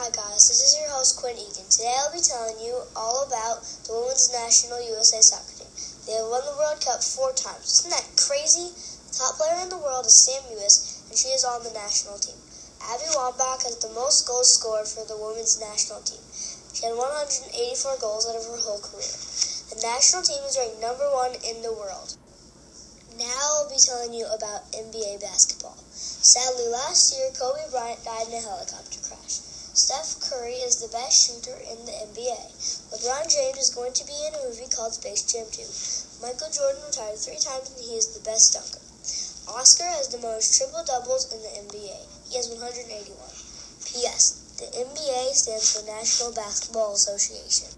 Hi guys, this is your host Quinn Egan. Today I'll be telling you all about the women's national USA soccer team. They have won the World Cup four times. Isn't that crazy? The top player in the world is Sam Mewis, and she is on the national team. Abby Wambach has the most goals scored for the women's national team. She had 184 goals out of her whole career. The national team is ranked number one in the world. Now I'll be telling you about NBA basketball. Sadly, last year Kobe Bryant died in a helicopter crash. Curry is the best shooter in the NBA. LeBron James is going to be in a movie called Space Jam 2. Michael Jordan retired three times and he is the best dunker. Oscar has the most triple doubles in the NBA. He has 181. P.S. The NBA stands for National Basketball Association.